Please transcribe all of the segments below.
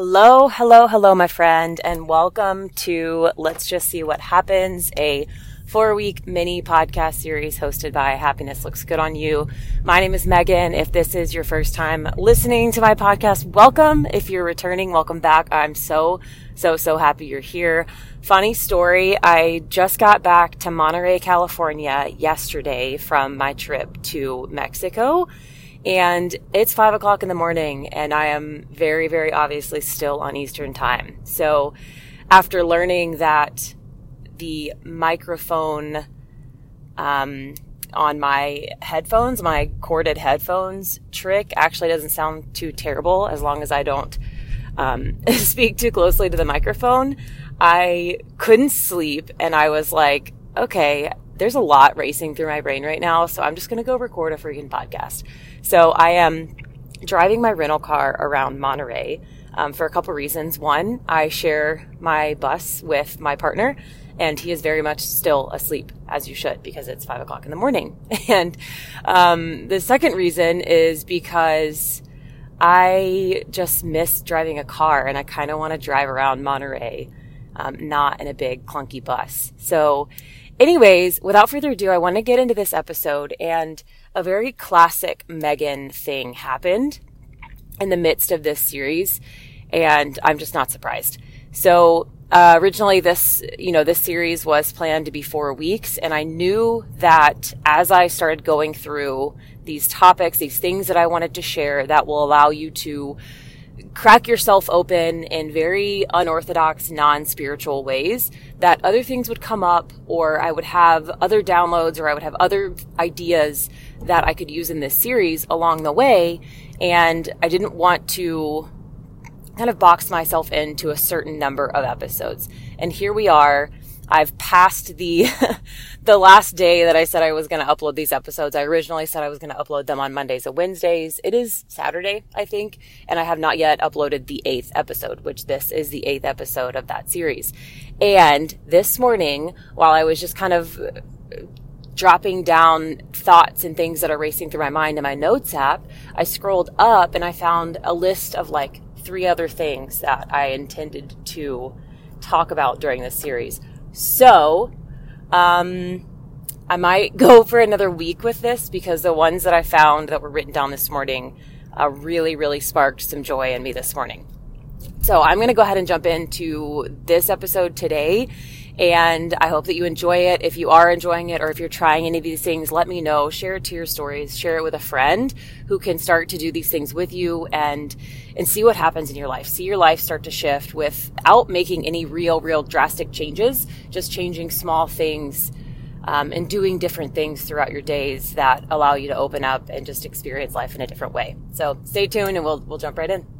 Hello, hello, hello, my friend, and welcome to Let's Just See What Happens, a four week mini podcast series hosted by Happiness Looks Good on You. My name is Megan. If this is your first time listening to my podcast, welcome. If you're returning, welcome back. I'm so, so, so happy you're here. Funny story. I just got back to Monterey, California yesterday from my trip to Mexico. And it's five o'clock in the morning, and I am very, very obviously still on Eastern time. So, after learning that the microphone um, on my headphones, my corded headphones trick actually doesn't sound too terrible as long as I don't um, speak too closely to the microphone. I couldn't sleep and I was like, okay, there's a lot racing through my brain right now, so I'm just going to go record a freaking podcast. So I am driving my rental car around Monterey um, for a couple reasons. One, I share my bus with my partner, and he is very much still asleep, as you should, because it's five o'clock in the morning. And um, the second reason is because I just miss driving a car, and I kind of want to drive around Monterey, um, not in a big clunky bus. So, anyways, without further ado, I want to get into this episode, and a very classic Megan thing happened in the midst of this series, and I'm just not surprised. So uh, originally this you know this series was planned to be four weeks and i knew that as i started going through these topics these things that i wanted to share that will allow you to crack yourself open in very unorthodox non-spiritual ways that other things would come up or i would have other downloads or i would have other ideas that i could use in this series along the way and i didn't want to kind of box myself into a certain number of episodes. And here we are. I've passed the the last day that I said I was going to upload these episodes. I originally said I was going to upload them on Mondays and Wednesdays. It is Saturday, I think, and I have not yet uploaded the 8th episode, which this is the 8th episode of that series. And this morning, while I was just kind of uh, dropping down thoughts and things that are racing through my mind in my notes app, I scrolled up and I found a list of like three other things that I intended to talk about during this series. So, um, I might go for another week with this because the ones that I found that were written down this morning uh, really, really sparked some joy in me this morning. So I'm going to go ahead and jump into this episode today and I hope that you enjoy it. If you are enjoying it or if you're trying any of these things, let me know. Share it to your stories. Share it with a friend who can start to do these things with you and and see what happens in your life. See your life start to shift without making any real, real drastic changes, just changing small things um, and doing different things throughout your days that allow you to open up and just experience life in a different way. So stay tuned and we'll we'll jump right in.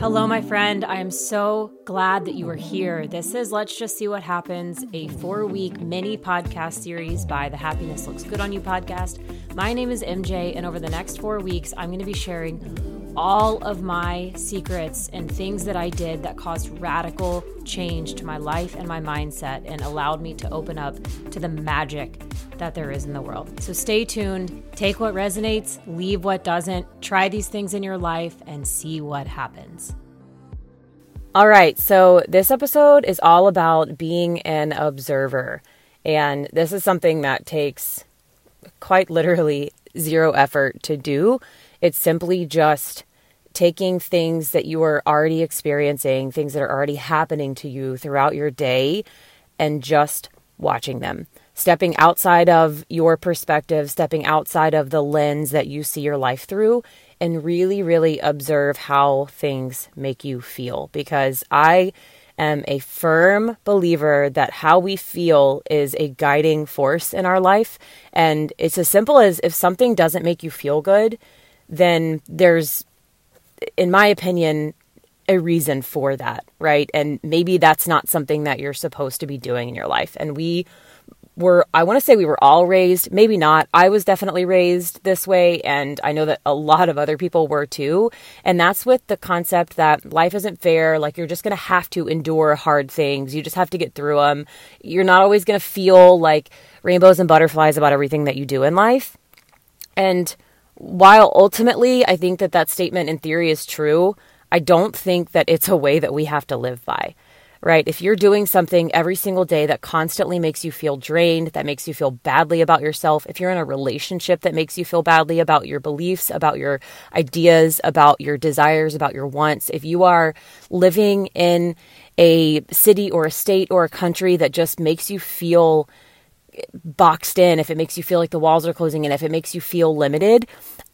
Hello, my friend. I am so glad that you are here. This is Let's Just See What Happens, a four week mini podcast series by the Happiness Looks Good on You podcast. My name is MJ, and over the next four weeks, I'm going to be sharing all of my secrets and things that I did that caused radical change to my life and my mindset and allowed me to open up to the magic that there is in the world. So stay tuned, take what resonates, leave what doesn't, try these things in your life, and see what happens. All right, so this episode is all about being an observer. And this is something that takes quite literally zero effort to do. It's simply just taking things that you are already experiencing, things that are already happening to you throughout your day, and just watching them stepping outside of your perspective, stepping outside of the lens that you see your life through, and really, really observe how things make you feel. Because I am a firm believer that how we feel is a guiding force in our life. And it's as simple as if something doesn't make you feel good, then there's, in my opinion, a reason for that, right? And maybe that's not something that you're supposed to be doing in your life. And we were I want to say we were all raised, maybe not. I was definitely raised this way and I know that a lot of other people were too. And that's with the concept that life isn't fair, like you're just going to have to endure hard things. You just have to get through them. You're not always going to feel like rainbows and butterflies about everything that you do in life. And while ultimately I think that that statement in theory is true, I don't think that it's a way that we have to live by right? If you're doing something every single day that constantly makes you feel drained, that makes you feel badly about yourself, if you're in a relationship that makes you feel badly about your beliefs, about your ideas, about your desires, about your wants, if you are living in a city or a state or a country that just makes you feel boxed in, if it makes you feel like the walls are closing in, if it makes you feel limited,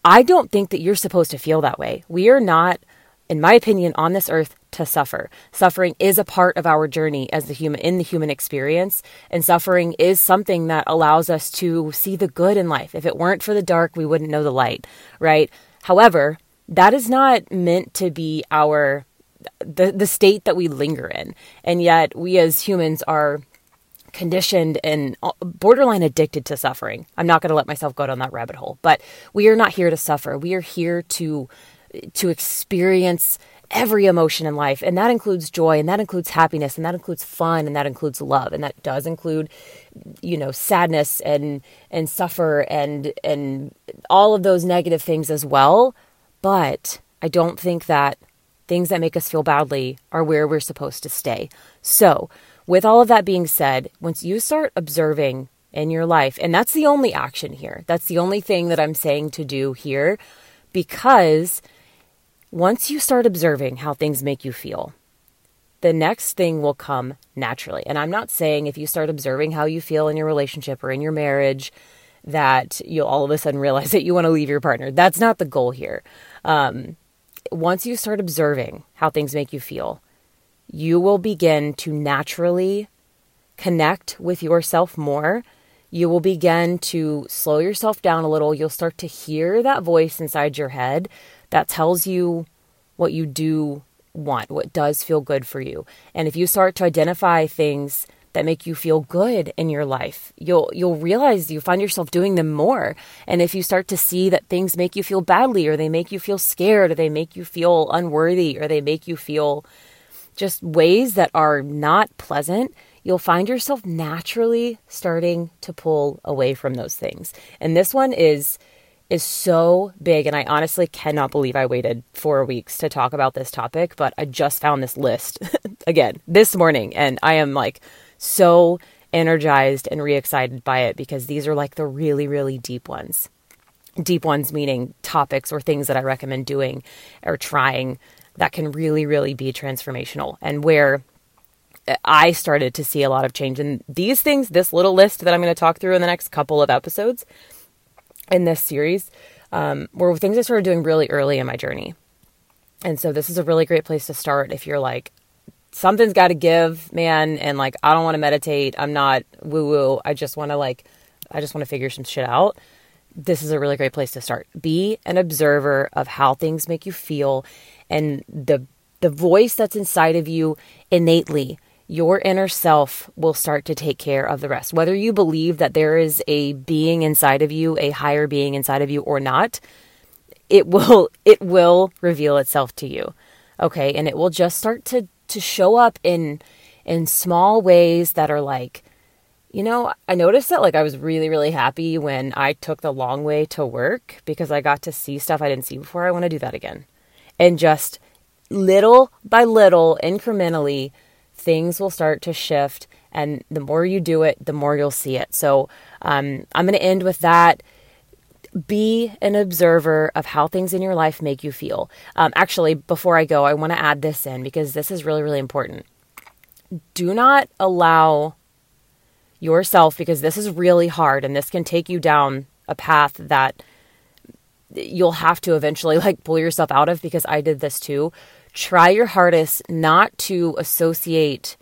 I don't think that you're supposed to feel that way. We are not in my opinion, on this earth to suffer. Suffering is a part of our journey as the human in the human experience, and suffering is something that allows us to see the good in life. If it weren't for the dark, we wouldn't know the light, right? However, that is not meant to be our the the state that we linger in. And yet we as humans are conditioned and uh, borderline addicted to suffering. I'm not going to let myself go down that rabbit hole, but we are not here to suffer. We are here to to experience every emotion in life and that includes joy and that includes happiness and that includes fun and that includes love and that does include you know sadness and and suffer and and all of those negative things as well but i don't think that things that make us feel badly are where we're supposed to stay so with all of that being said once you start observing in your life and that's the only action here that's the only thing that i'm saying to do here because once you start observing how things make you feel, the next thing will come naturally. And I'm not saying if you start observing how you feel in your relationship or in your marriage, that you'll all of a sudden realize that you want to leave your partner. That's not the goal here. Um, once you start observing how things make you feel, you will begin to naturally connect with yourself more. You will begin to slow yourself down a little. You'll start to hear that voice inside your head that tells you what you do want, what does feel good for you. And if you start to identify things that make you feel good in your life, you'll you'll realize you find yourself doing them more. And if you start to see that things make you feel badly or they make you feel scared or they make you feel unworthy or they make you feel just ways that are not pleasant, you'll find yourself naturally starting to pull away from those things. And this one is is so big. And I honestly cannot believe I waited four weeks to talk about this topic, but I just found this list again this morning. And I am like so energized and re excited by it because these are like the really, really deep ones. Deep ones meaning topics or things that I recommend doing or trying that can really, really be transformational and where I started to see a lot of change. And these things, this little list that I'm going to talk through in the next couple of episodes, in this series um, were things I started doing really early in my journey. And so this is a really great place to start if you're like, something's got to give, man, and like, I don't want to meditate. I'm not woo woo. I just want to like, I just want to figure some shit out. This is a really great place to start. Be an observer of how things make you feel and the the voice that's inside of you innately your inner self will start to take care of the rest. Whether you believe that there is a being inside of you, a higher being inside of you or not, it will it will reveal itself to you. Okay? And it will just start to to show up in in small ways that are like you know, I noticed that like I was really really happy when I took the long way to work because I got to see stuff I didn't see before. I want to do that again. And just little by little incrementally things will start to shift. And the more you do it, the more you'll see it. So um, I'm going to end with that. Be an observer of how things in your life make you feel. Um, actually, before I go, I want to add this in because this is really, really important. Do not allow yourself, because this is really hard and this can take you down a path that you'll have to eventually like pull yourself out of because I did this too try your hardest not to associate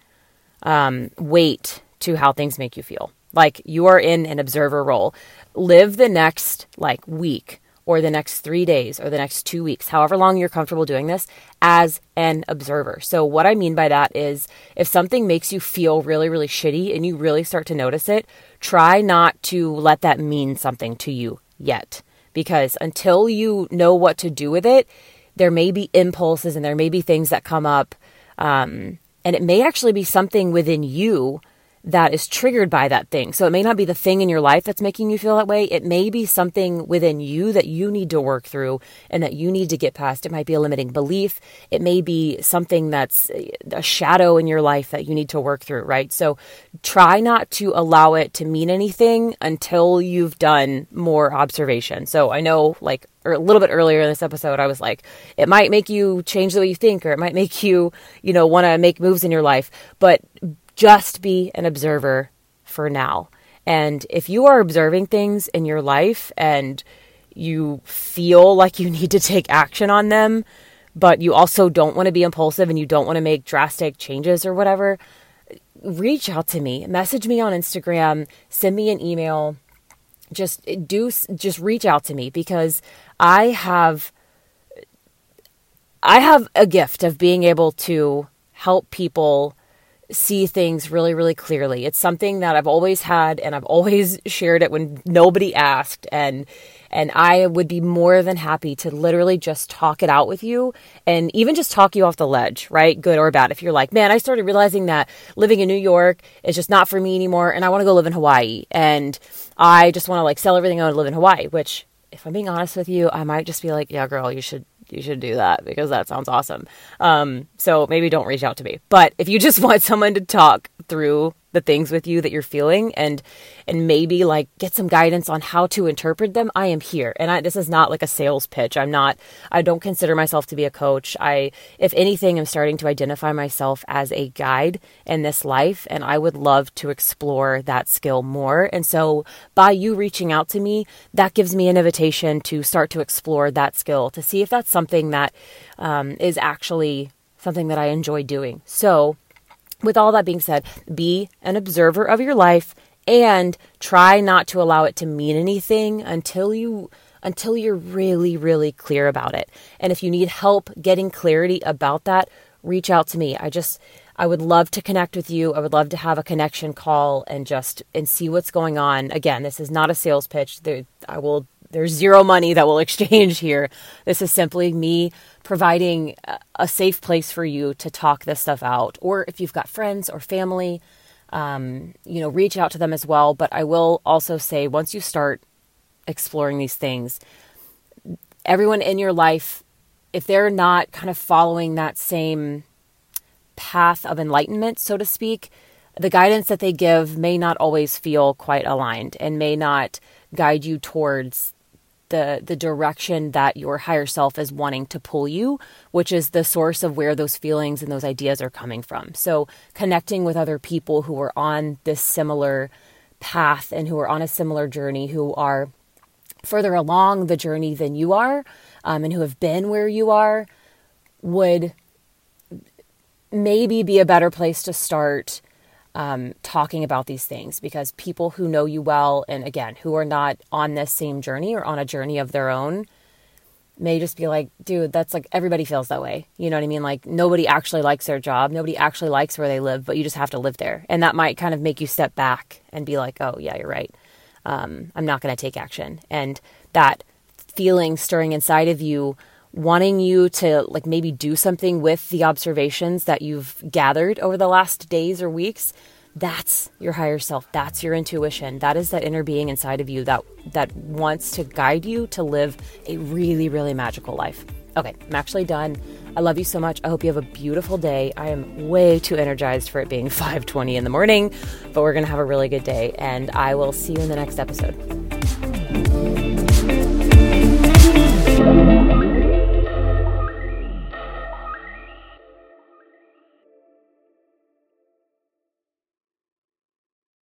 um, weight to how things make you feel. Like you are in an observer role. Live the next like week or the next three days or the next two weeks, however long you're comfortable doing this, as an observer. So, what I mean by that is if something makes you feel really, really shitty and you really start to notice it, try not to let that mean something to you yet. Because until you know what to do with it, there may be impulses and there may be things that come up. Um, and it may actually be something within you that is triggered by that thing. So it may not be the thing in your life that's making you feel that way. It may be something within you that you need to work through and that you need to get past. It might be a limiting belief. It may be something that's a shadow in your life that you need to work through, right? So try not to allow it to mean anything until you've done more observation. So I know like or a little bit earlier in this episode, I was like, it might make you change the way you think, or it might make you, you know, want to make moves in your life. But just be an observer for now. And if you are observing things in your life and you feel like you need to take action on them, but you also don't want to be impulsive and you don't want to make drastic changes or whatever, reach out to me. Message me on Instagram, send me an email. Just eh, do just reach out to me because I have I have a gift of being able to help people see things really, really clearly. It's something that I've always had and I've always shared it when nobody asked and and I would be more than happy to literally just talk it out with you and even just talk you off the ledge, right? Good or bad. If you're like, man, I started realizing that living in New York is just not for me anymore and I want to go live in Hawaii and I just want to like sell everything I want to live in Hawaii, which if I'm being honest with you, I might just be like, yeah, girl, you should you should do that because that sounds awesome. Um, so maybe don't reach out to me. But if you just want someone to talk through the things with you that you're feeling and and maybe like get some guidance on how to interpret them i am here. And I, this is not like a sales pitch. I'm not i don't consider myself to be a coach. I if anything i'm starting to identify myself as a guide in this life and i would love to explore that skill more. And so by you reaching out to me that gives me an invitation to start to explore that skill to see if that's something that um, is actually something that i enjoy doing. So with all that being said, be an observer of your life and try not to allow it to mean anything until you until you're really really clear about it. And if you need help getting clarity about that, reach out to me. I just I would love to connect with you. I would love to have a connection call and just and see what's going on. Again, this is not a sales pitch. There, I will there's zero money that will exchange here. This is simply me providing a safe place for you to talk this stuff out. Or if you've got friends or family, um, you know, reach out to them as well. But I will also say, once you start exploring these things, everyone in your life, if they're not kind of following that same path of enlightenment, so to speak, the guidance that they give may not always feel quite aligned and may not guide you towards the the direction that your higher self is wanting to pull you, which is the source of where those feelings and those ideas are coming from. So connecting with other people who are on this similar path and who are on a similar journey, who are further along the journey than you are, um, and who have been where you are, would maybe be a better place to start um, talking about these things because people who know you well and again who are not on this same journey or on a journey of their own may just be like dude that's like everybody feels that way. You know what i mean? Like nobody actually likes their job. Nobody actually likes where they live but you just have to live there. And that might kind of make you step back and be like oh yeah you're right. Um, i'm not going to take action. And that feeling stirring inside of you wanting you to like maybe do something with the observations that you've gathered over the last days or weeks that's your higher self. That's your intuition. That is that inner being inside of you that that wants to guide you to live a really really magical life. Okay i'm actually done. I love you so much. I hope you have a beautiful day. I am way too energized for it being 5.20 in the morning but we're gonna have a really good day and i will see you in the next episode